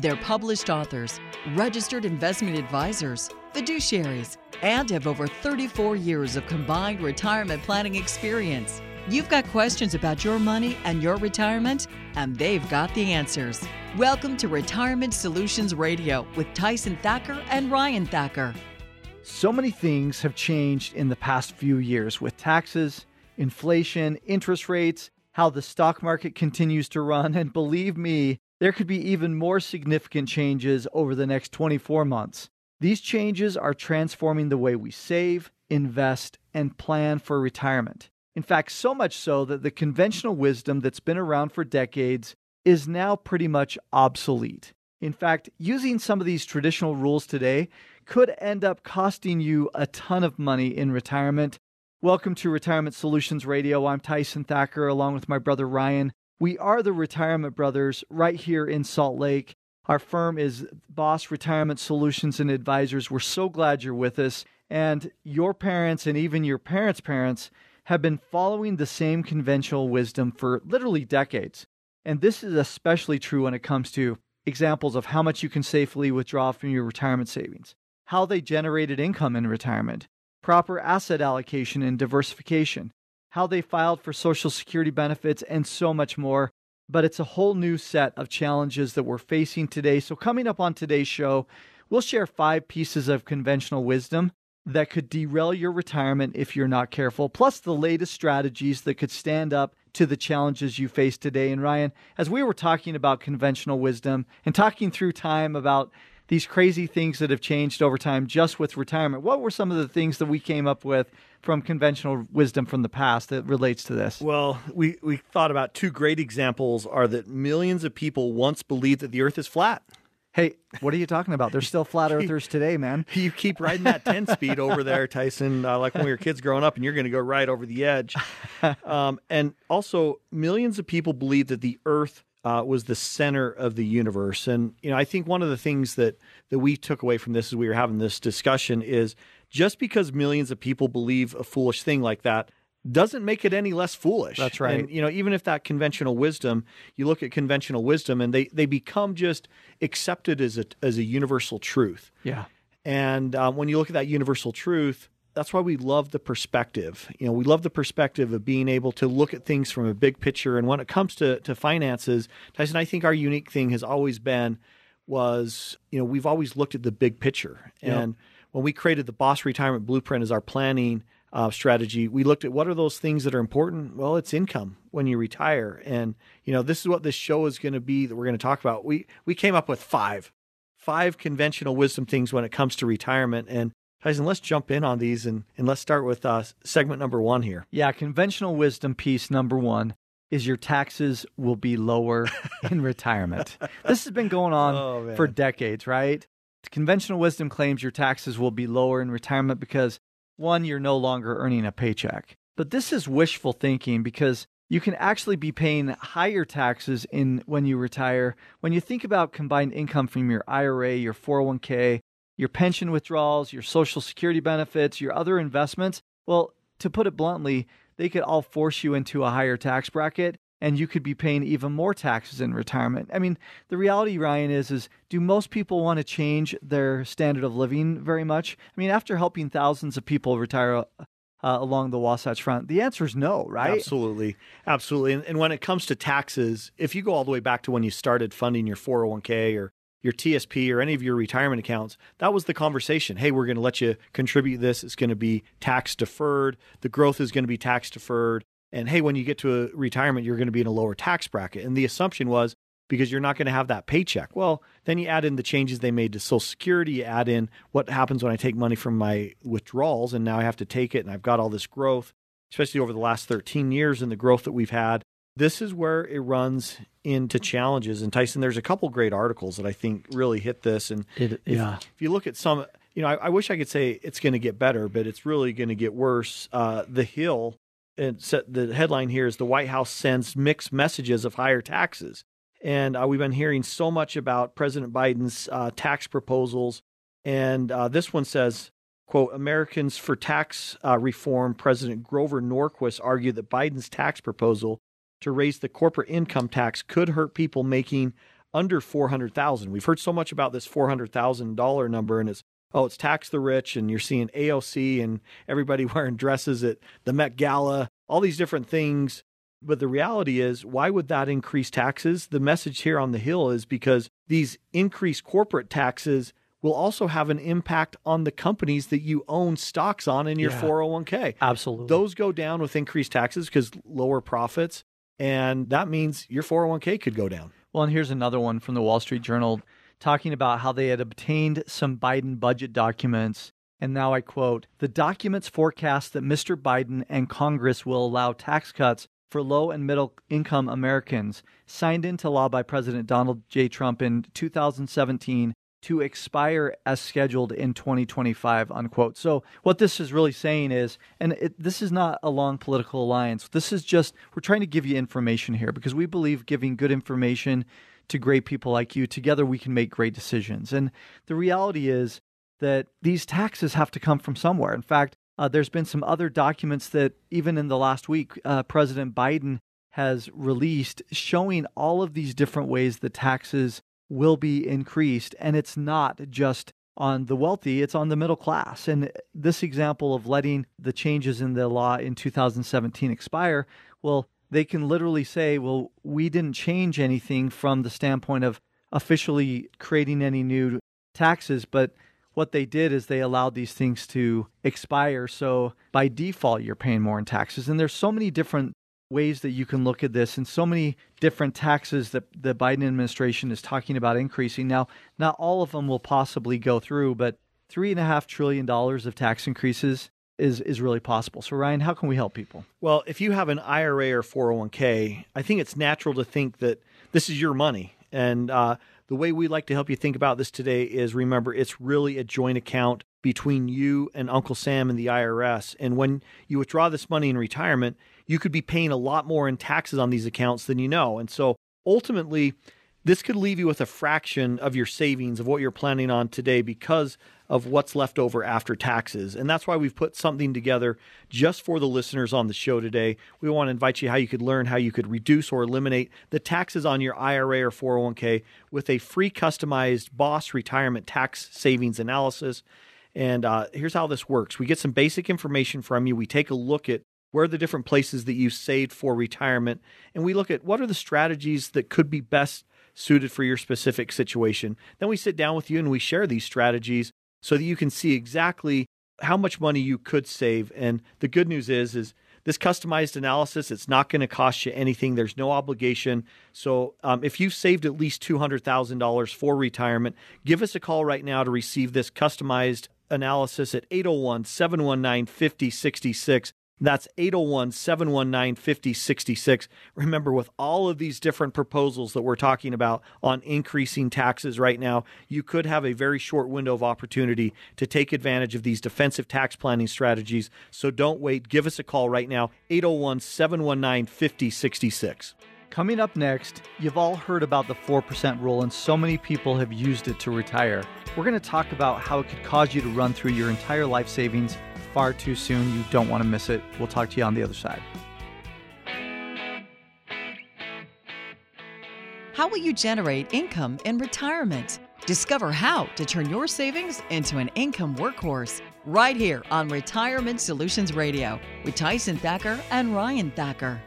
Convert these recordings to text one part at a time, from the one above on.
They're published authors, registered investment advisors, fiduciaries, and have over 34 years of combined retirement planning experience. You've got questions about your money and your retirement, and they've got the answers. Welcome to Retirement Solutions Radio with Tyson Thacker and Ryan Thacker. So many things have changed in the past few years with taxes, inflation, interest rates, how the stock market continues to run, and believe me, there could be even more significant changes over the next 24 months. These changes are transforming the way we save, invest, and plan for retirement. In fact, so much so that the conventional wisdom that's been around for decades is now pretty much obsolete. In fact, using some of these traditional rules today could end up costing you a ton of money in retirement. Welcome to Retirement Solutions Radio. I'm Tyson Thacker along with my brother Ryan. We are the Retirement Brothers right here in Salt Lake. Our firm is Boss Retirement Solutions and Advisors. We're so glad you're with us. And your parents and even your parents' parents have been following the same conventional wisdom for literally decades. And this is especially true when it comes to examples of how much you can safely withdraw from your retirement savings, how they generated income in retirement, proper asset allocation and diversification, how they filed for Social Security benefits, and so much more. But it's a whole new set of challenges that we're facing today. So, coming up on today's show, we'll share five pieces of conventional wisdom that could derail your retirement if you're not careful, plus the latest strategies that could stand up to the challenges you face today. And Ryan, as we were talking about conventional wisdom and talking through time about these crazy things that have changed over time just with retirement, what were some of the things that we came up with from conventional wisdom from the past that relates to this? Well, we, we thought about two great examples are that millions of people once believed that the earth is flat. Hey, what are you talking about? There's still flat earthers today, man. You keep riding that 10 speed over there, Tyson, uh, like when we were kids growing up, and you're going to go right over the edge. Um, and also, millions of people believe that the earth uh, was the center of the universe. And, you know, I think one of the things that, that we took away from this as we were having this discussion is just because millions of people believe a foolish thing like that doesn't make it any less foolish. That's right. And, you know, even if that conventional wisdom, you look at conventional wisdom and they, they become just accepted as a, as a universal truth. Yeah. And um, when you look at that universal truth, that's why we love the perspective. You know, we love the perspective of being able to look at things from a big picture. And when it comes to, to finances, Tyson, I think our unique thing has always been was, you know, we've always looked at the big picture. And when we created the Boss Retirement Blueprint as our planning – uh, strategy, we looked at what are those things that are important. Well, it's income when you retire, and you know this is what this show is going to be that we're going to talk about. We we came up with five, five conventional wisdom things when it comes to retirement, and Tyson, let's jump in on these and and let's start with uh, segment number one here. Yeah, conventional wisdom piece number one is your taxes will be lower in retirement. This has been going on oh, for decades, right? Conventional wisdom claims your taxes will be lower in retirement because one, you're no longer earning a paycheck. But this is wishful thinking because you can actually be paying higher taxes in when you retire. When you think about combined income from your IRA, your 401k, your pension withdrawals, your social security benefits, your other investments, well, to put it bluntly, they could all force you into a higher tax bracket and you could be paying even more taxes in retirement. I mean, the reality, Ryan, is is do most people want to change their standard of living very much? I mean, after helping thousands of people retire uh, along the Wasatch Front, the answer is no, right? Absolutely, absolutely. And, and when it comes to taxes, if you go all the way back to when you started funding your 401k or your TSP or any of your retirement accounts, that was the conversation. Hey, we're going to let you contribute this. It's going to be tax deferred. The growth is going to be tax deferred and hey, when you get to a retirement, you're going to be in a lower tax bracket. And the assumption was because you're not going to have that paycheck. Well, then you add in the changes they made to Social Security, you add in what happens when I take money from my withdrawals, and now I have to take it, and I've got all this growth, especially over the last 13 years and the growth that we've had. This is where it runs into challenges. And Tyson, there's a couple great articles that I think really hit this. And it, yeah. if, if, you look at some, you know, I, I wish I could say it's going to get better, but it's really going to get worse. Uh, the Hill and the headline here is the White House sends mixed messages of higher taxes. And uh, we've been hearing so much about President Biden's uh, tax proposals. And uh, this one says, quote, Americans for Tax uh, Reform President Grover Norquist argued that Biden's tax proposal to raise the corporate income tax could hurt people making under 400,000. We've heard so much about this $400,000 number and it's oh, it's tax the rich and you're seeing AOC and everybody wearing dresses at the Met Gala, all these different things. But the reality is, why would that increase taxes? The message here on the Hill is because these increased corporate taxes will also have an impact on the companies that you own stocks on in your yeah, 401k. Absolutely. Those go down with increased taxes because lower profits. And that means your 401k could go down. Well, and here's another one from the Wall Street Journal talking about how they had obtained some Biden budget documents. And now I quote The documents forecast that Mr. Biden and Congress will allow tax cuts for low and middle income Americans, signed into law by President Donald J. Trump in 2017 to expire as scheduled in 2025 unquote so what this is really saying is and it, this is not a long political alliance this is just we're trying to give you information here because we believe giving good information to great people like you. Together, we can make great decisions. And the reality is that these taxes have to come from somewhere. In fact, uh, there's been some other documents that even in the last week, uh, President Biden has released showing all of these different ways the taxes will be increased. And it's not just on the wealthy, it's on the middle class. And this example of letting the changes in the law in 2017 expire, well, they can literally say, well, we didn't change anything from the standpoint of officially creating any new taxes, but what they did is they allowed these things to expire. So by default, you're paying more in taxes. And there's so many different ways that you can look at this and so many different taxes that the Biden administration is talking about increasing. Now, not all of them will possibly go through, but three and a half trillion dollars of tax increases is is really possible. So Ryan, how can we help people? Well, if you have an IRA or 401k, I think it's natural to think that this is your money. And uh, the way we like to help you think about this today is remember it's really a joint account between you and Uncle Sam and the IRS. And when you withdraw this money in retirement, you could be paying a lot more in taxes on these accounts than you know. And so ultimately, this could leave you with a fraction of your savings of what you're planning on today because of what's left over after taxes. And that's why we've put something together just for the listeners on the show today. We want to invite you how you could learn how you could reduce or eliminate the taxes on your IRA or 401k with a free customized boss retirement tax savings analysis. And uh, here's how this works we get some basic information from you, we take a look at where are the different places that you saved for retirement, and we look at what are the strategies that could be best suited for your specific situation. Then we sit down with you and we share these strategies so that you can see exactly how much money you could save. And the good news is, is this customized analysis, it's not going to cost you anything. There's no obligation. So um, if you've saved at least $200,000 for retirement, give us a call right now to receive this customized analysis at 801 719 5066. That's 801 719 5066. Remember, with all of these different proposals that we're talking about on increasing taxes right now, you could have a very short window of opportunity to take advantage of these defensive tax planning strategies. So don't wait. Give us a call right now, 801 719 5066. Coming up next, you've all heard about the 4% rule, and so many people have used it to retire. We're going to talk about how it could cause you to run through your entire life savings far too soon. You don't want to miss it. We'll talk to you on the other side. How will you generate income in retirement? Discover how to turn your savings into an income workhorse right here on Retirement Solutions Radio with Tyson Thacker and Ryan Thacker.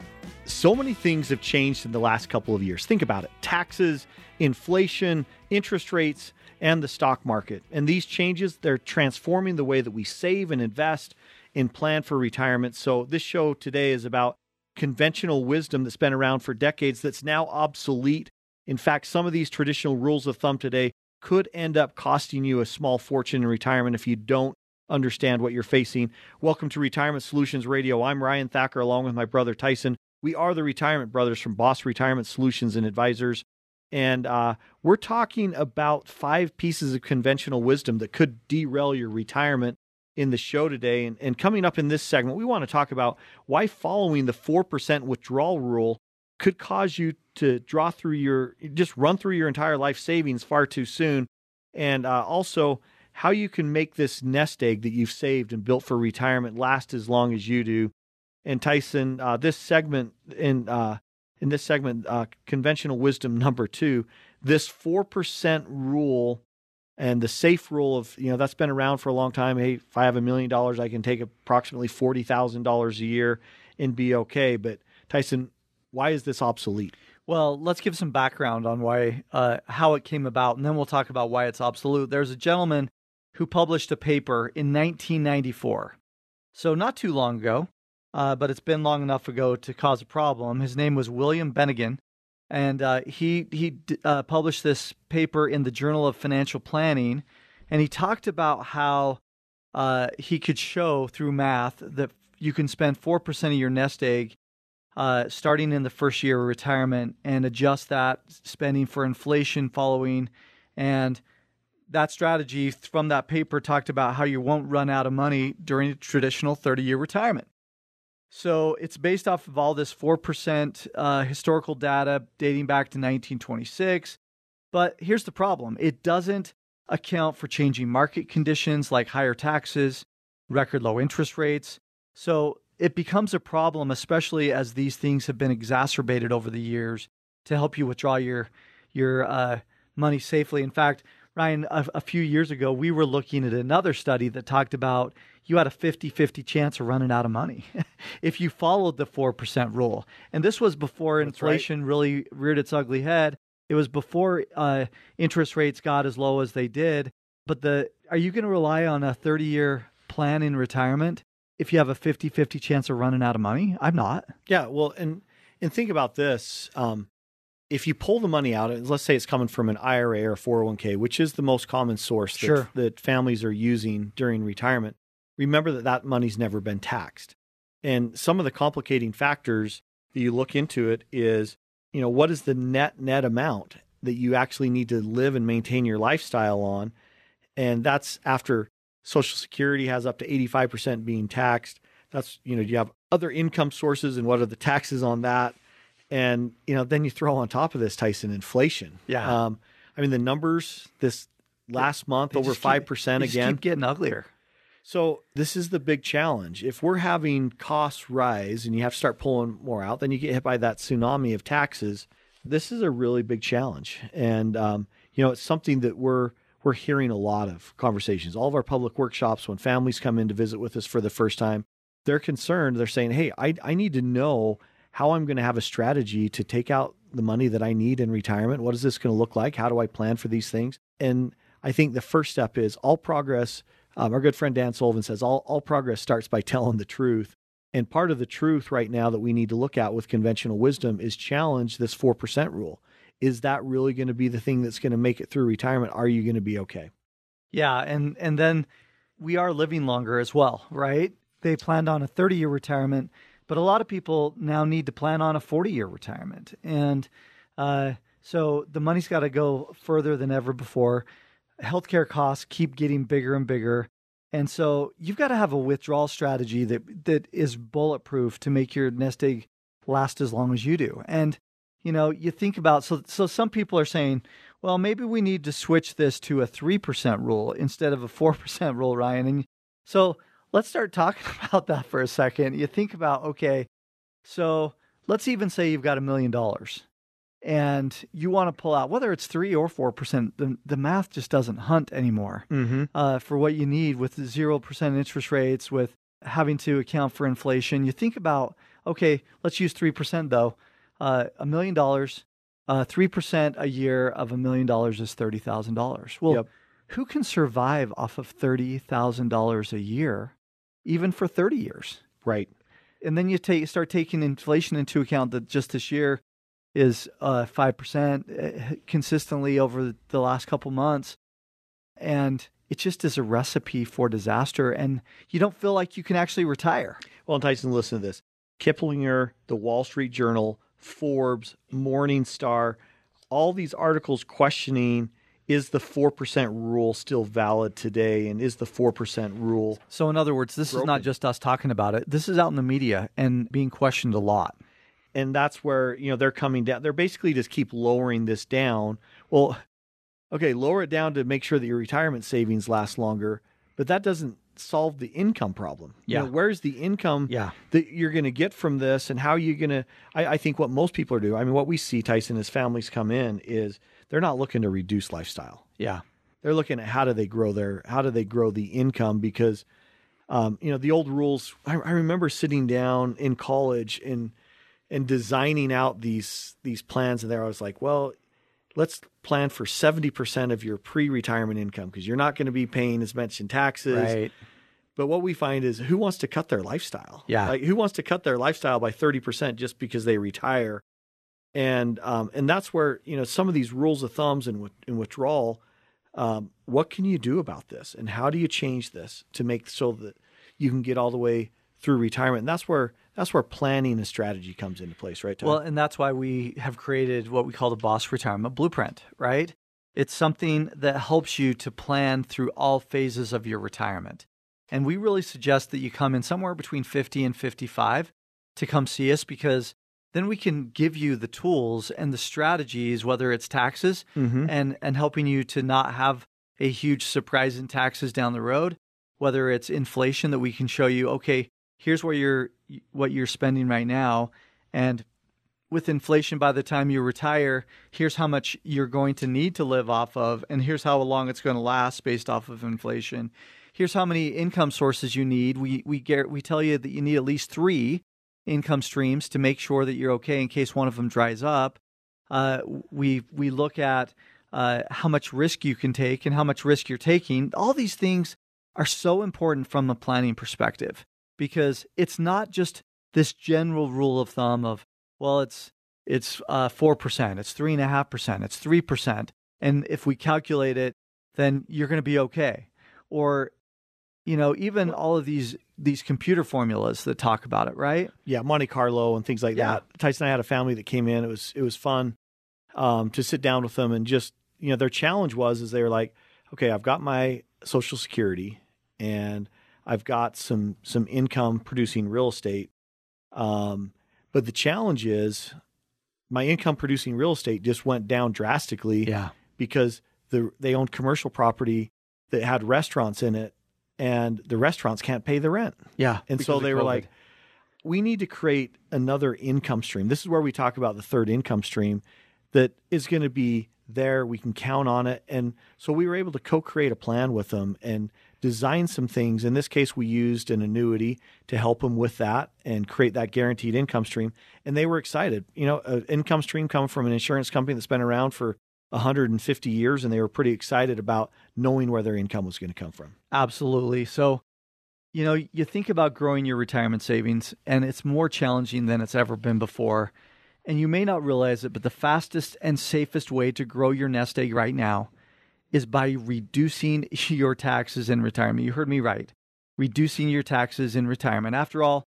So many things have changed in the last couple of years. Think about it taxes, inflation, interest rates and the stock market. And these changes, they're transforming the way that we save and invest and plan for retirement. So this show today is about conventional wisdom that's been around for decades that's now obsolete. In fact, some of these traditional rules of thumb today could end up costing you a small fortune in retirement if you don't understand what you're facing. Welcome to Retirement Solutions Radio. I'm Ryan Thacker along with my brother Tyson. We are the Retirement Brothers from Boss Retirement Solutions and Advisors. And uh, we're talking about five pieces of conventional wisdom that could derail your retirement in the show today. And, and coming up in this segment, we want to talk about why following the 4% withdrawal rule could cause you to draw through your, just run through your entire life savings far too soon. And uh, also, how you can make this nest egg that you've saved and built for retirement last as long as you do. And Tyson, uh, this segment in uh, in this segment, uh, conventional wisdom number two, this 4% rule and the safe rule of, you know, that's been around for a long time. Hey, if I have a million dollars, I can take approximately $40,000 a year and be okay. But Tyson, why is this obsolete? Well, let's give some background on why, uh, how it came about, and then we'll talk about why it's obsolete. There's a gentleman who published a paper in 1994, so not too long ago, uh, but it's been long enough ago to cause a problem. His name was William Bengen, and uh, he he uh, published this paper in the Journal of Financial Planning, and he talked about how uh, he could show through math that you can spend four percent of your nest egg uh, starting in the first year of retirement and adjust that spending for inflation following. And that strategy from that paper talked about how you won't run out of money during a traditional 30 year retirement. So it's based off of all this 4% uh, historical data dating back to 1926. But here's the problem it doesn't account for changing market conditions like higher taxes, record low interest rates. So it becomes a problem, especially as these things have been exacerbated over the years to help you withdraw your your uh, money safely. In fact, Ryan, a, a, few years ago, we were looking at another study that talked about you had a 50 50 chance of running out of money if you followed the 4% rule. And this was before That's inflation right. really reared its ugly head. It was before uh, interest rates got as low as they did. But the are you going to rely on a 30 year plan in retirement if you have a 50-50 chance of running out of money? I'm not. Yeah, well, and and think about this. Um, if you pull the money out, let's say it's coming from an IRA or 401k, which is the most common source that, sure. that families are using during retirement, remember that that money's never been taxed. And some of the complicating factors that you look into it is, you know, what is the net net amount that you actually need to live and maintain your lifestyle on? And that's after Social Security has up to 85% being taxed. That's, you know, you have other income sources and what are the taxes on that? And, you know, then you throw on top of this, Tyson, inflation. Yeah. Um, I mean, the numbers this last month they over 5% again. keep getting uglier. So this is the big challenge. If we're having costs rise and you have to start pulling more out, then you get hit by that tsunami of taxes. This is a really big challenge, and um, you know it's something that we're we're hearing a lot of conversations. All of our public workshops, when families come in to visit with us for the first time, they're concerned. They're saying, hey, I, I need to know how I'm going to have a strategy to take out the money that I need in retirement. What is this going to look like? How do I plan for these things? And I think the first step is all progress. Um, our good friend Dan Sullivan says all, all progress starts by telling the truth. And part of the truth right now that we need to look at with conventional wisdom is challenge this 4% rule is that really going to be the thing that's going to make it through retirement? Are you going to be okay? Yeah, and and then we are living longer as well, right? They planned on a 30-year retirement, but a lot of people now need to plan on a 40-year retirement, and uh, so the money's got to go further than ever before. Healthcare costs keep getting bigger and bigger. And so you've got to have a withdrawal strategy that that is bulletproof to make your nest egg last as long as you do. And you know, you think about so so some people are saying, well, maybe we need to switch this to a 3% rule instead of a 4% rule, Ryan. And so let's start talking about that for a second. You think about, okay, so let's even say you've got a million dollars and you want to pull out whether it's 3 or 4%, the, the math just doesn't hunt anymore mm-hmm. uh, for what you need with 0% interest rates, with having to account for inflation. You think about, okay, let's use 3% though uh, a million dollars, uh, three percent a year of a million dollars is thirty thousand dollars. Well, yep. who can survive off of thirty thousand dollars a year, even for thirty years? Right. And then you take start taking inflation into account that just this year is uh, five uh, percent consistently over the last couple months, and it just is a recipe for disaster. And you don't feel like you can actually retire. Well, Tyson, listen to this. Kiplinger, the Wall Street Journal, Forbes, Morningstar, all these articles questioning is the 4% rule still valid today? And is the 4% rule so in other words this broken? is not just us talking about it. This is out in the media and being questioned a lot. And that's where you know they're coming down. They're basically just keep lowering this down. Well okay lower it down to make sure that your retirement savings last longer but that doesn't solve the income problem. You Yeah. know, where's the income Yeah. that you're going to get from this, and how are you going to? I, I think what most people are doing. I mean, what we see, Tyson, as families come in, is they're not looking to reduce lifestyle. Yeah. They're looking at how do they grow their, how do they grow the income because, um, you know, the old rules. I, I remember sitting down in college and and designing out these these plans, and there I was like, well, let's plan for 70% of your pre-retirement income because you're not going to be paying as much in taxes. Right. But what we find is who wants to cut their lifestyle? Yeah. Like who wants to cut their lifestyle by 30% just because they retire? And um, and that's where, you know, some of these rules of thumbs and in withdrawal, um, what can you do about this? And how do you change this to make so that you can get all the way through retirement? And that's where that's where planning and strategy comes into place, right? Tom? Well, and that's why we have created what we call the Boss Retirement Blueprint, right? It's something that helps you to plan through all phases of your retirement. And we really suggest that you come in somewhere between 50 and 55 to come see us because then we can give you the tools and the strategies, whether it's taxes Mhm. and, and helping you to not have a huge surprise in taxes down the road, whether it's inflation that we can show you, okay, here's where you're what you're spending right now. And with inflation by the time you retire here's how much you're going to need to live off of and here's how long it's going to last based off of inflation. Here's how many income sources you need. We we get we tell you that you need at least 3 income streams to make sure that you're okay in case one of them dries up. Uh, we we look at uh, how much risk you can take and how much risk you're taking. All these things are so important from a planning perspective because it's not just this general rule of thumb of well it's it's uh, 4% it's 3.5% it's 3% and if we calculate it then you're going to be okay or you know even all of these these computer formulas that talk about it right yeah, Monte Carlo and things like Yeah. that. Tyson and I had a family that came in. It was it was fun um, to sit down with them and just you know their challenge was is they were like, okay, I've got my Social Security and I've got some some income producing real estate, um, but the challenge is my income producing real estate just went down drastically yeah because the they owned commercial property that had restaurants in it, and the restaurants can't pay the rent. yeah And so they were like, we need to create another income stream. This is where we talk about the third income stream that is going to be there. We can count on it. And so we were able to co create a plan with them and design some things. In this case, we used an annuity to help them with that and create that guaranteed income stream. And they were excited. You know, an income stream coming from an insurance company that's been around for 150 years, and they were pretty excited about knowing where their income was going to come from. Absolutely. So, you know, you think about growing your retirement savings, and it's more challenging than it's ever been before. And you may not realize it, but the fastest and safest way to grow your nest egg right now is by reducing your taxes in retirement. You heard me right. Reducing your taxes in retirement. After all,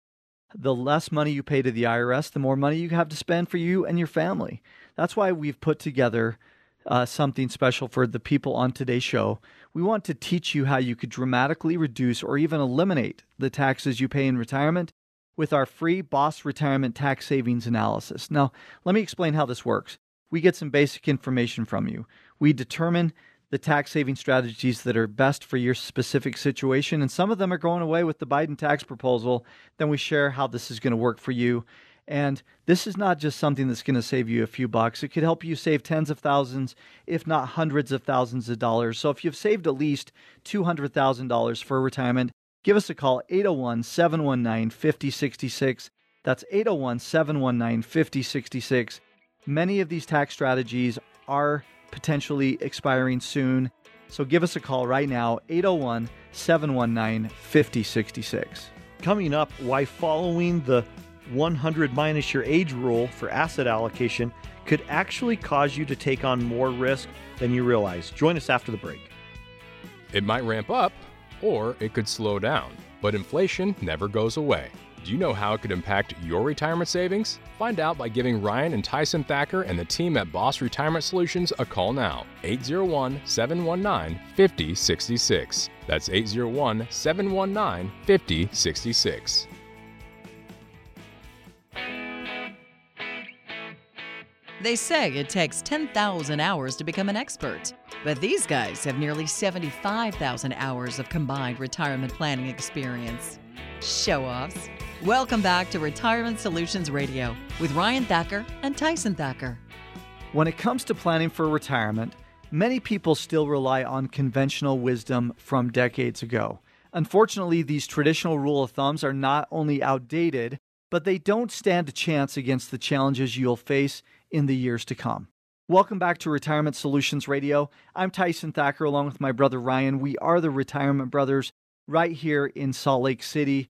the less money you pay to the IRS, the more money you have to spend for you and your family. That's why we've put together uh, something special for the people on today's show. We want to teach you how you could dramatically reduce or even eliminate the taxes you pay in retirement with our free Boss Retirement Tax Savings Analysis. Now, let me explain how this works. We get some basic information from you. We determine the tax saving strategies that are best for your specific situation, and some of them are going away with the Biden tax proposal. Then we share how this is going to work for you. And this is not just something that's going to save you a few bucks. It could help you save tens of thousands, if not hundreds of thousands of dollars. So if you've saved at least $200,000 for retirement, give us a call 801 719 5066. That's 801 719 5066. Many of these tax strategies are potentially expiring soon. So give us a call right now 801 719 5066. Coming up, why following the 100 minus your age rule for asset allocation could actually cause you to take on more risk than you realize. Join us after the break. It might ramp up, or it could slow down, but inflation never goes away. Do you know how it could impact your retirement savings? Find out by giving Ryan and Tyson Thacker and the team at Boss Retirement Solutions a call now. 801 719 5066. That's 801 719 5066. They say it takes 10,000 hours to become an expert, but these guys have nearly 75,000 hours of combined retirement planning experience. Show offs. Welcome back to Retirement Solutions Radio with Ryan Thacker and Tyson Thacker. When it comes to planning for retirement, many people still rely on conventional wisdom from decades ago. Unfortunately, these traditional rule of thumbs are not only outdated, but they don't stand a chance against the challenges you'll face in the years to come. Welcome back to Retirement Solutions Radio. I'm Tyson Thacker along with my brother Ryan. We are the Retirement Brothers right here in Salt Lake City.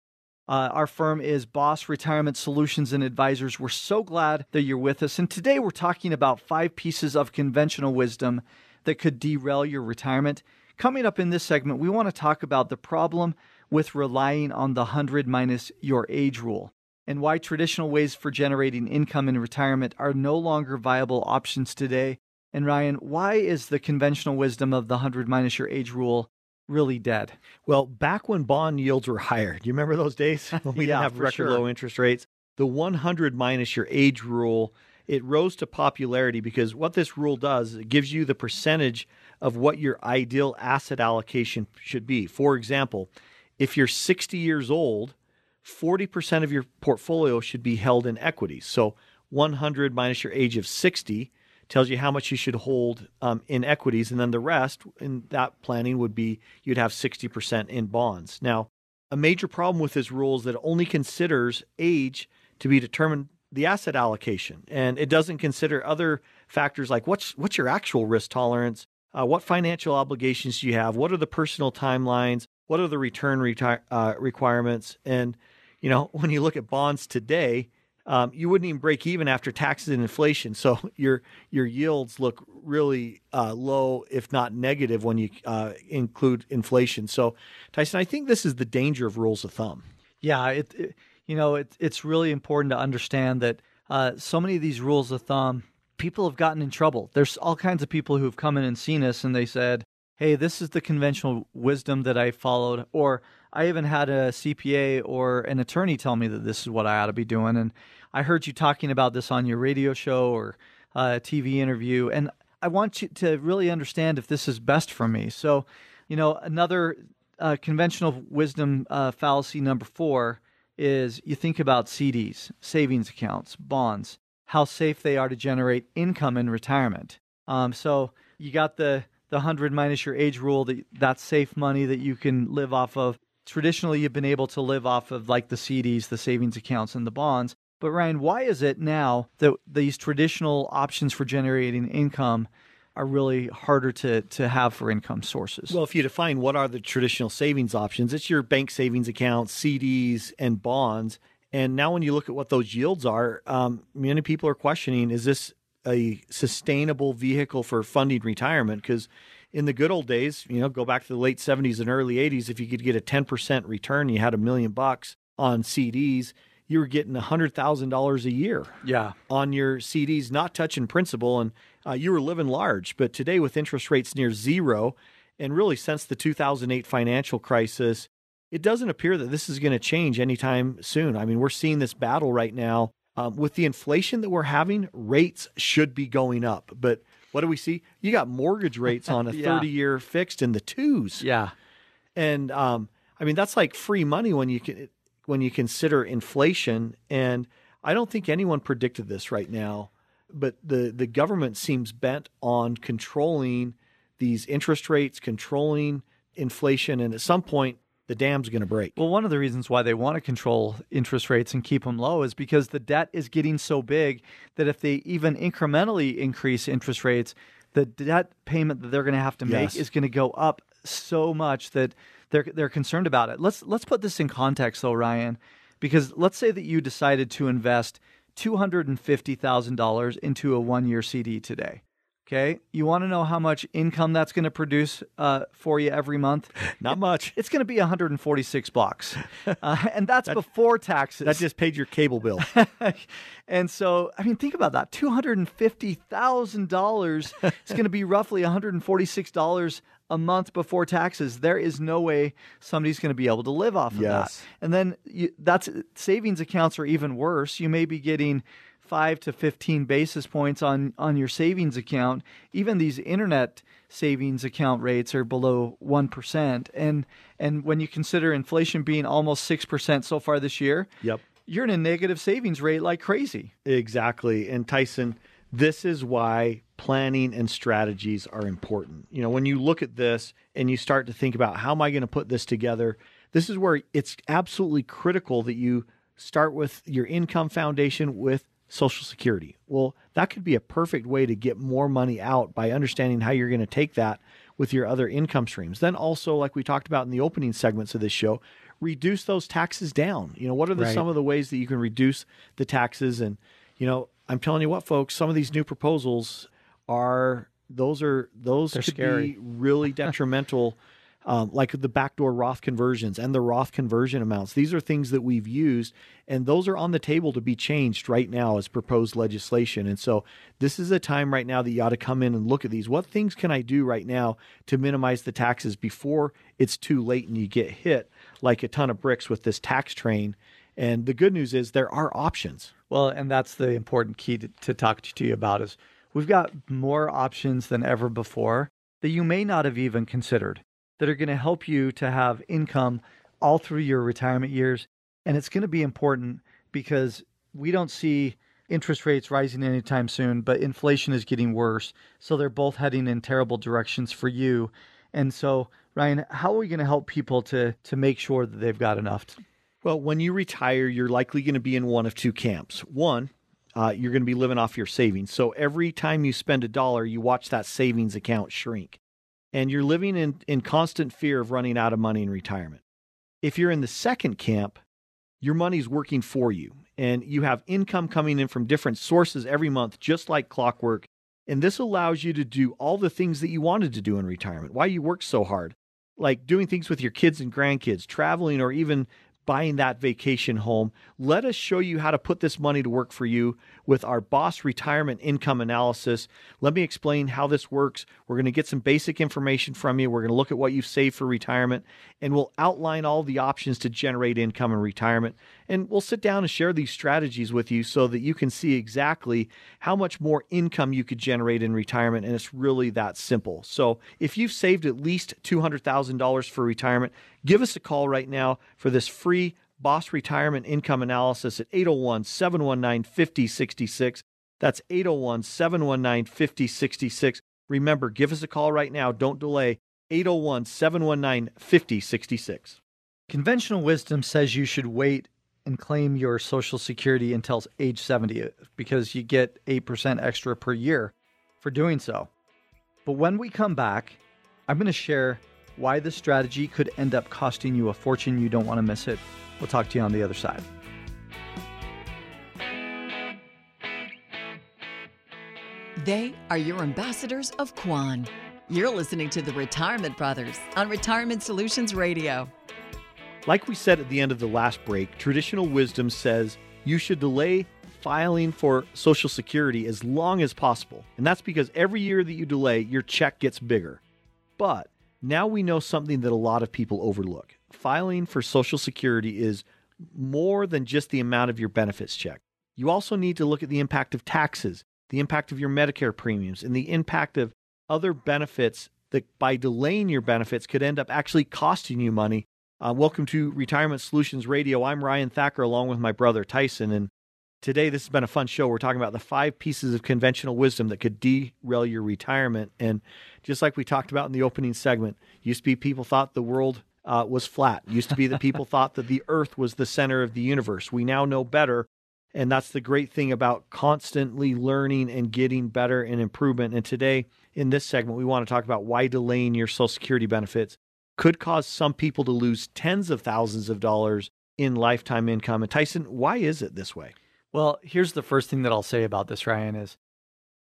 Uh, our firm is Boss Retirement Solutions and Advisors. We're so glad that you're with us. And today we're talking about five pieces of conventional wisdom that could derail your retirement. Coming up in this segment, we want to talk about the problem with relying on the 100 minus your age rule and why traditional ways for generating income in retirement are no longer viable options today. And Ryan, why is the conventional wisdom of the 100 minus your age rule really dead? Well, back when bond yields were higher, do you remember those days when we yeah, didn't have record sure. low interest rates? The 100 minus your age rule, it rose to popularity because what this rule does, it gives you the percentage of what your ideal asset allocation should be. For example, if you're 60 years old, 40% of your portfolio should be held in equities. So 100 minus your age of 60 tells you how much you should hold um, in equities. And then the rest in that planning would be you'd have 60% in bonds. Now, a major problem with this rule is that it only considers age to be determined the asset allocation and it doesn't consider other factors like what's what's your actual risk tolerance uh, what financial obligations do you have what are the personal timelines what are the return reti- uh, requirements and you know, when you look at bonds today, um, you wouldn't even break even after taxes and inflation. So your your yields look really uh, low, if not negative, when you uh, include inflation. So, Tyson, I think this is the danger of rules of thumb. Yeah, it, it you know it, it's really important to understand that uh, so many of these rules of thumb, people have gotten in trouble. There's all kinds of people who've come in and seen us, and they said, "Hey, this is the conventional wisdom that I followed," or I even had a CPA or an attorney tell me that this is what I ought to be doing. And I heard you talking about this on your radio show or uh, TV interview. And I want you to really understand if this is best for me. So, you know, another uh, conventional wisdom uh, fallacy number four is you think about CDs, savings accounts, bonds, how safe they are to generate income in retirement. Um, so you got the the 100 minus your age rule that that's safe money that you can live off of traditionally you've been able to live off of like the CDs, the savings accounts, and the bonds. But Ryan, why is it now that these traditional options for generating income are really harder to, to have for income sources? Well, if you define what are the traditional savings options, it's your bank savings accounts, CDs, and bonds. And now, when you look at what those yields are, um, many people are questioning: Is this a sustainable vehicle for funding retirement? Because in the good old days, you know, go back to the late 70s and early 80s, if you could get a 10% return, you had a million bucks on CDs, you were getting $100,000 a year yeah. on your CDs, not touching principal, and uh, you were living large. But today, with interest rates near zero, and really since the 2008 financial crisis, it doesn't appear that this is going to change anytime soon. I mean, we're seeing this battle right now. Um, with the inflation that we're having, rates should be going up. But what do we see? You got mortgage rates on a Yeah. 30 year fixed in the twos. Yeah. And um, I mean, that's like free money when you can, when you consider inflation. And I don't think anyone predicted this right now, but the, the government seems bent on controlling these interest rates, controlling inflation. And at some point, the dam's going to break. Well, one of the reasons why they want to control interest rates and keep them low is because the debt is getting so big that if they even incrementally increase interest rates, the debt payment that they're going to have to make Yes. is going to go up so much that they're they're concerned about it. Let's let's put this in context though, Ryan, because let's say that you decided to invest two hundred and fifty thousand dollars into a one year CD today. Okay, you want to know how much income that's going to produce uh, for you every month? Not much. It's going to be 146 bucks, uh, and that's before taxes. That just paid your cable bill. and so, I mean, think about that: two hundred and fifty thousand dollars is going to be roughly one hundred and forty-six dollars a month before taxes. There is no way somebody's going to be able to live off of Yes. that. And then you, that's savings accounts are even worse. You may be getting 5 to 15 basis points on on your savings account. Even these internet savings account rates are below 1% and and when you consider inflation being almost 6% so far this year, Yep. you're in a negative savings rate like crazy. Exactly. And Tyson, this is why planning and strategies are important. You know, when you look at this and you start to think about how am I going to put this together, this is where it's absolutely critical that you start with your income foundation with Social Security. Well, that could be a perfect way to get more money out by understanding how you're going to take that with your other income streams. Then also, like we talked about in the opening segments of this show, reduce those taxes down. You know, what are the, Right. some of the ways that you can reduce the taxes? And, you know, I'm telling you what, folks, some of these new proposals are those are those They're could scary. be really detrimental. Um, like the backdoor Roth conversions and the Roth conversion amounts. These are things that we've used, and those are on the table to be changed right now as proposed legislation. And so, this is a time right now that you ought to come in and look at these. What things can I do right now to minimize the taxes before it's too late and you get hit like a ton of bricks with this tax train? And the good news is there are options. Well, and that's the important key to, to talk to you about is we've got more options than ever before that you may not have even considered that are going to help you to have income all through your retirement years. And it's going to be important because we don't see interest rates rising anytime soon, but inflation is getting worse. So they're both heading in terrible directions for you. And so, Ryan, how are we going to help people to to make sure that they've got enough? To, Well, when you retire, you're likely going to be in one of two camps. One, uh, you're going to be living off your savings. So every time you spend a dollar, you watch that savings account shrink. And you're living in, in constant fear of running out of money in retirement. If you're in the second camp, your money's working for you and you have income coming in from different sources every month, just like clockwork. And this allows you to do all the things that you wanted to do in retirement, why you worked so hard, like doing things with your kids and grandkids, traveling, or even buying that vacation home. Let us show you how to put this money to work for you with our Boss Retirement Income Analysis. Let me explain how this works. We're going to get some basic information from you. We're going to look at what you've saved for retirement, and we'll outline all the options to generate income in retirement. And we'll sit down and share these strategies with you so that you can see exactly how much more income you could generate in retirement. And it's really that simple. So if you've saved at least $200,000 for retirement, give us a call right now for this free Boss Retirement Income Analysis at 801 719 5066. That's 801 719 5066. Remember, give us a call right now. Don't delay. 801 719 5066. Conventional wisdom says you should wait and claim your Social Security until age 70 uh, because you get 8% extra per year for doing so. But when we come back, I'm going to share why this strategy could end up costing you a fortune. You don't want to miss it. We'll talk to you on the other side. They are your ambassadors of Kwan. You're listening to the Retirement Brothers on Retirement Solutions Radio. Like we said at the end of the last break, traditional wisdom says you should delay filing for Social Security as long as possible. And that's because every year that you delay, your check gets bigger. But now we know something that a lot of people overlook. Filing for Social Security is more than just the amount of your benefits check. You also need to look at the impact of taxes, the impact of your Medicare premiums, and the impact of other benefits that by delaying your benefits could end up actually costing you money. Uh, welcome to Retirement Solutions Radio. I'm Ryan Thacker along with my brother Tyson. And today, this has been a fun show. We're talking about the five pieces of conventional wisdom that could derail your retirement. And just like we talked about in the opening segment, used to be people thought the world uh, was flat. Used to be that people thought that the earth was the center of the universe. We now know better. And that's the great thing about constantly learning and getting better and improvement. And today, in this segment, we want to talk about why delaying your Social Security benefits could cause some people to lose tens of thousands of dollars in lifetime income. And Tyson, why is it this way? Well, here's the first thing that I'll say about this, Ryan, is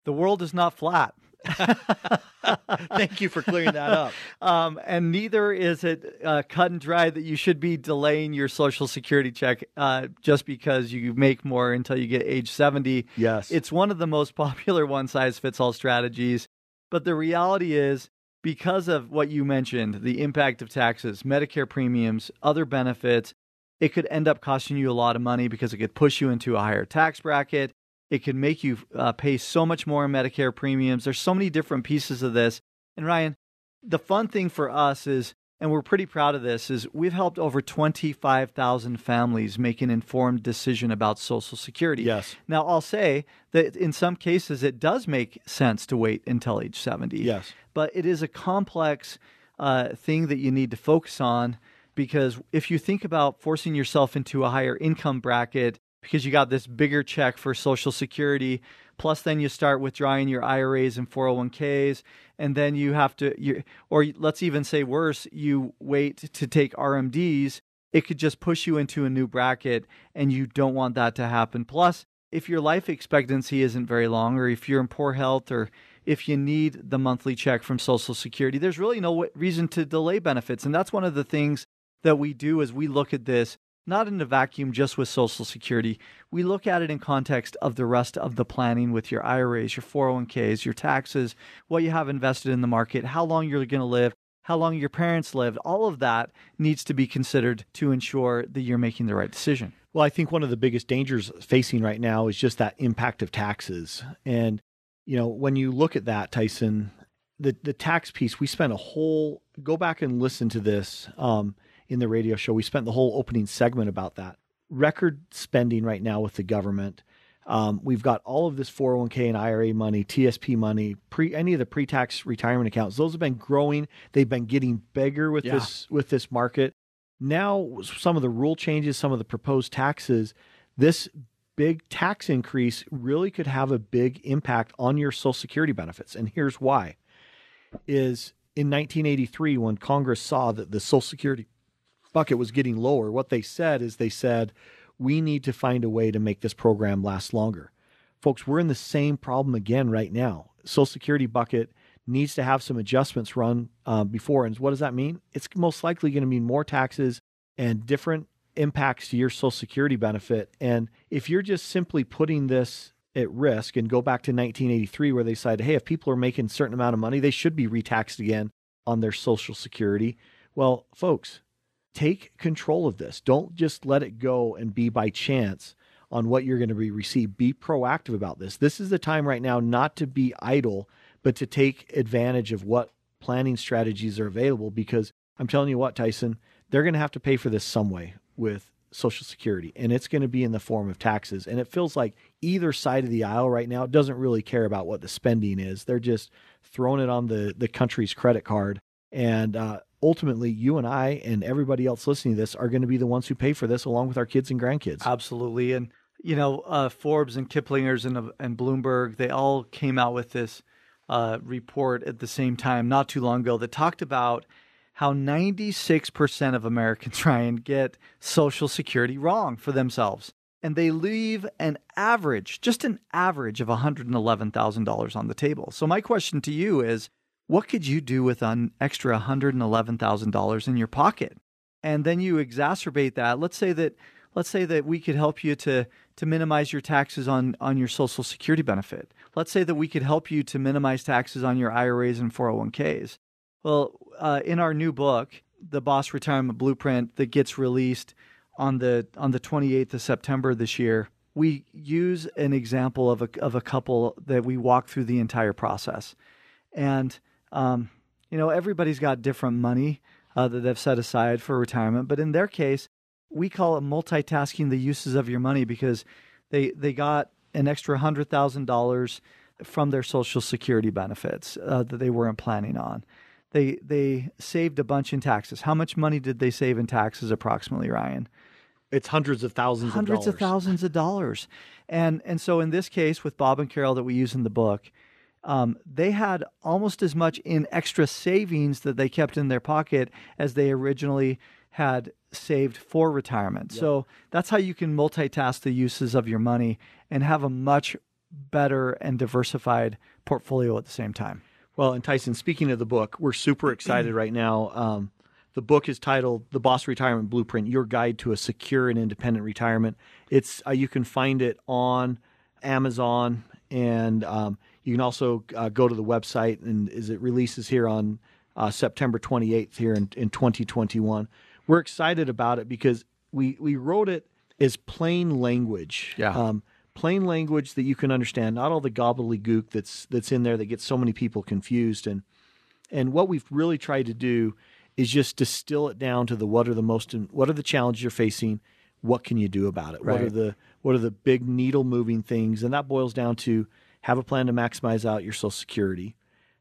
the world is not flat. Thank you for clearing that up. Um, and neither is it uh, cut and dry that you should be delaying your Social Security check uh, just because you make more until you get age 70. Yes. It's one of the most popular one size fits all strategies. But the reality is, because of what you mentioned, the impact of taxes, Medicare premiums, other benefits, it could end up costing you a lot of money because it could push you into a higher tax bracket. It can make you uh, pay so much more in Medicare premiums. There's so many different pieces of this. And Ryan, the fun thing for us is, and we're pretty proud of this, is we've helped over 25,000 families make an informed decision about Social Security. Yes. Now, I'll say that in some cases it does make sense to wait until age 70. Yes. But it is a complex uh, thing that you need to focus on because if you think about forcing yourself into a higher income bracket because you got this bigger check for Social Security, plus then you start withdrawing your IRAs and 401ks, and then you have to, you, or let's even say worse, you wait to take RMDs. It could just push you into a new bracket, and you don't want that to happen. Plus, if your life expectancy isn't very long, or if you're in poor health, or if you need the monthly check from Social Security, there's really no reason to delay benefits. And that's one of the things that we do as we look at this not in a vacuum just with Social Security. We look at it in context of the rest of the planning with your IRAs, your 401ks, your taxes, what you have invested in the market, how long you're going to live, how long your parents lived. All of that needs to be considered to ensure that you're making the right decision. Well, I think one of the biggest dangers facing right now is just that impact of taxes. And, you know, when you look at that, Tyson, the, the tax piece, we spent a whole, go back and listen to this. Um, in the radio show. We spent the whole opening segment about that. Record spending right now with the government. Um, we've got all of this 401k and IRA money, TSP money, pre any of the pre-tax retirement accounts. Those have been growing. They've been getting bigger with Yeah. this with this market. Now, some of the rule changes, some of the proposed taxes, this big tax increase really could have a big impact on your Social Security benefits. And here's why: is in 1983 when Congress saw that the Social Security bucket was getting lower, what they said is they said, we need to find a way to make this program last longer. Folks, we're in the same problem again right now. Social Security bucket needs to have some adjustments run uh, before. And what does that mean? It's most likely going to mean more taxes and different impacts to your Social Security benefit. And if you're just simply putting this at risk and go back to 1983 where they said, hey, if people are making a certain amount of money, they should be retaxed again on their Social Security. Well, folks, take control of this. Don't just let it go and be by chance on what you're going to be received. Be proactive about this. This is the time right now not to be idle, but to take advantage of what planning strategies are available because I'm telling you what, Tyson, they're going to have to pay for this some way with Social Security, and it's going to be in the form of taxes. And it feels like either side of the aisle right now doesn't really care about what the spending is. They're just throwing it on the, the country's credit card. And uh, ultimately, you and I and everybody else listening to this are going to be the ones who pay for this along with our kids and grandkids. Absolutely. And, you know, uh, Forbes and Kiplinger's and, and Bloomberg, they all came out with this uh, report at the same time not too long ago that talked about how 96% of Americans, try and get Social Security wrong for themselves. And they leave an average, just an average of $111,000 on the table. So, my question to you is what could you do with an extra $111,000 in your pocket? And then you exacerbate that. Let's say that let's say that we could help you to to minimize your taxes on on your social security benefit. Let's say that we could help you to minimize taxes on your IRAs and 401ks. Well, uh, in our new book, the Boss Retirement Blueprint that gets released on the on the 28th of September this year, we use an example of a of a couple that we walk through the entire process, and um, you know everybody's got different money uh, that they've set aside for retirement, but in their case, we call it multitasking the uses of your money because they they got an extra hundred thousand dollars from their social security benefits uh, that they weren't planning on. They they saved a bunch in taxes. How much money did they save in taxes approximately, Ryan? It's hundreds of thousands hundreds of of, thousands of dollars. And and so in this case with Bob and Carol that we use in the book, um, they had almost as much in extra savings that they kept in their pocket as they originally had saved for retirement. So that's how you can multitask the uses of your money and have a much better and diversified portfolio at the same time. Well, and Tyson, speaking of the book, we're super excited right now. Um, the book is titled "The Boss Retirement Blueprint: Your Guide to a Secure and Independent Retirement." It's uh, you can find it on Amazon, and um, you can also uh, go to the website. And as it releases here on uh, September 28th here in, in 2021, we're excited about it because we we wrote it as plain language. Yeah. Um, plain language that you can understand, not all the gobbledygook that's that's in there that gets so many people confused. And and what we've really tried to do is just distill it down to the what are the most what are the challenges you're facing, what can you do about it? Right. What are the what are the big needle moving things? And that boils down to have a plan to maximize out your Social Security,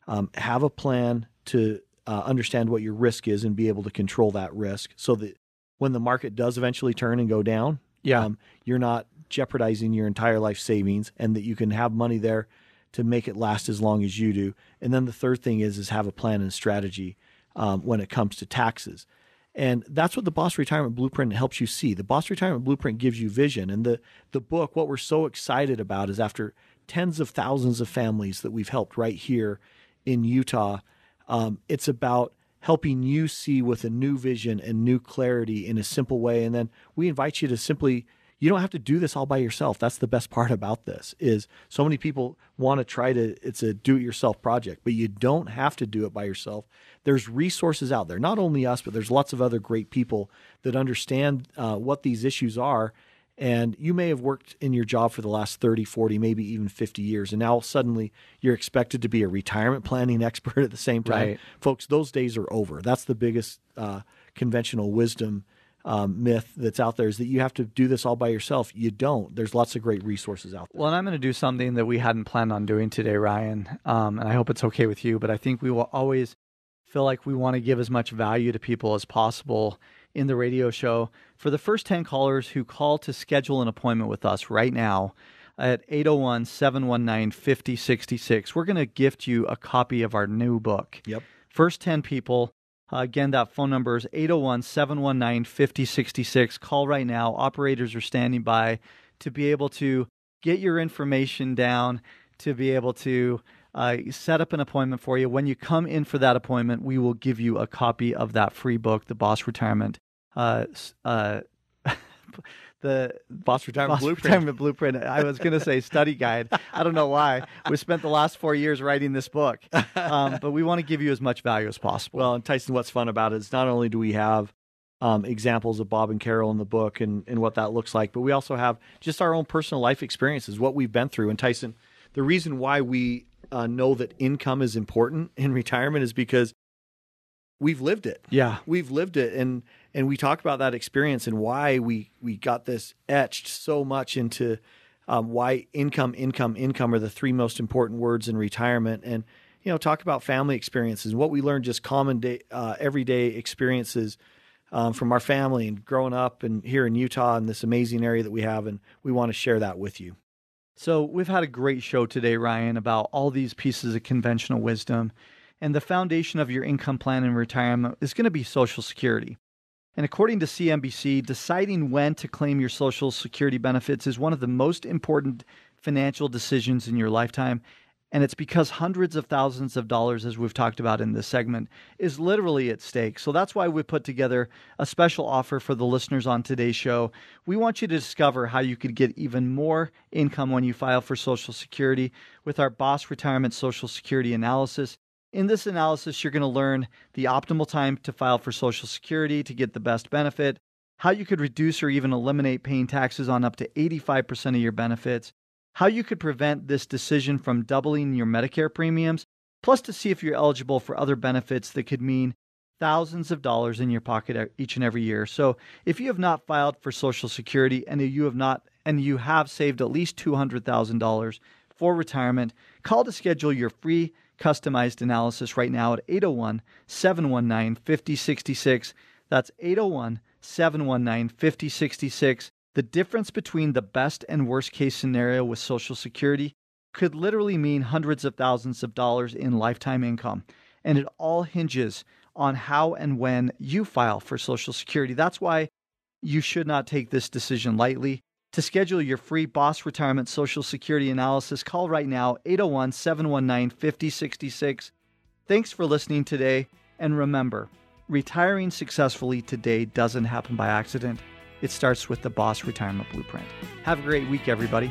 um, have a plan to uh, understand what your risk is and be able to control that risk, so that when the market does eventually turn and go down, Yeah. um, you're not jeopardizing your entire life savings, and that you can have money there to make it last as long as you do. And then the third thing is is have a plan and strategy um, when it comes to taxes. And that's what the Boss Retirement Blueprint helps you see. The Boss Retirement Blueprint gives you vision. And the, the book, what we're so excited about is after tens of thousands of families that we've helped right here in Utah, um, it's about helping you see with a new vision and new clarity in a simple way. And then we invite you to simply you don't have to do this all by yourself. That's the best part about this is so many people want to try to it's a do it yourself project, but you don't have to do it by yourself. There's resources out there, not only us, but there's lots of other great people that understand uh, what these issues are. And you may have worked in your job for the last 30, 40, maybe even 50 years. And now suddenly you're expected to be a retirement planning expert at the same time. Right. Folks, those days are over. That's the biggest uh, conventional wisdom um, myth that's out there is that you have to do this all by yourself. You don't. There's lots of great resources out there. Well, and I'm going to do something that we hadn't planned on doing today, Ryan. Um, and I hope it's okay with you, but I think we will always feel like we want to give as much value to people as possible in the radio show. For the first 10 callers who call to schedule an appointment with us right now at 801 719 5066, we're going to gift you a copy of our new book. Yep. First 10 people. Uh, again, that phone number is 801 719 5066. Call right now. Operators are standing by to be able to get your information down, to be able to uh, set up an appointment for you. When you come in for that appointment, we will give you a copy of that free book, The Boss Retirement. Uh, uh, the Boss Retirement Boss Blueprint. Retirement Blueprint. I was going to say study guide. I don't know why. We spent the last four years writing this book, um, but we want to give you as much value as possible. Well, and Tyson, what's fun about it is not only do we have um, examples of Bob and Carol in the book and, and what that looks like, but we also have just our own personal life experiences, what we've been through. And Tyson, the reason why we uh, know that income is important in retirement is because we've lived it. yeah, We've lived it, and and we talk about that experience and why we we got this etched so much into um, why income, income, income are the three most important words in retirement, and you know talk about family experiences, and what we learned, just common day, uh, everyday experiences um, from our family and growing up and here in Utah in this amazing area that we have, and we want to share that with you. So we've had a great show today, Ryan, about all these pieces of conventional wisdom. And the foundation of your income plan in retirement is going to be Social Security. And according to CNBC, deciding when to claim your Social Security benefits is one of the most important financial decisions in your lifetime. And it's because hundreds of thousands of dollars, as we've talked about in this segment, is literally at stake. So that's why we put together a special offer for the listeners on today's show. We want you to discover how you could get even more income when you file for Social Security with our Boss Retirement Social Security analysis. In this analysis, you're going to learn the optimal time to file for Social Security to get the best benefit, how you could reduce or even eliminate paying taxes on up to 85% of your benefits, how you could prevent this decision from doubling your Medicare premiums, plus to see if you're eligible for other benefits that could mean thousands of dollars in your pocket each and every year. So, if you have not filed for Social Security and you have not and you have saved at least $200,000 for retirement, call to schedule your free customized analysis right now at 801 719 5066. That's 801 719 5066. The difference between the best and worst case scenario with Social Security could literally mean hundreds of thousands of dollars in lifetime income. And it all hinges on how and when you file for Social Security. That's why you should not take this decision lightly. To schedule your free Boss Retirement Social Security analysis, call right now 801 719 5066. Thanks for listening today. And remember, retiring successfully today doesn't happen by accident. It starts with the Boss Retirement Blueprint. Have a great week, everybody.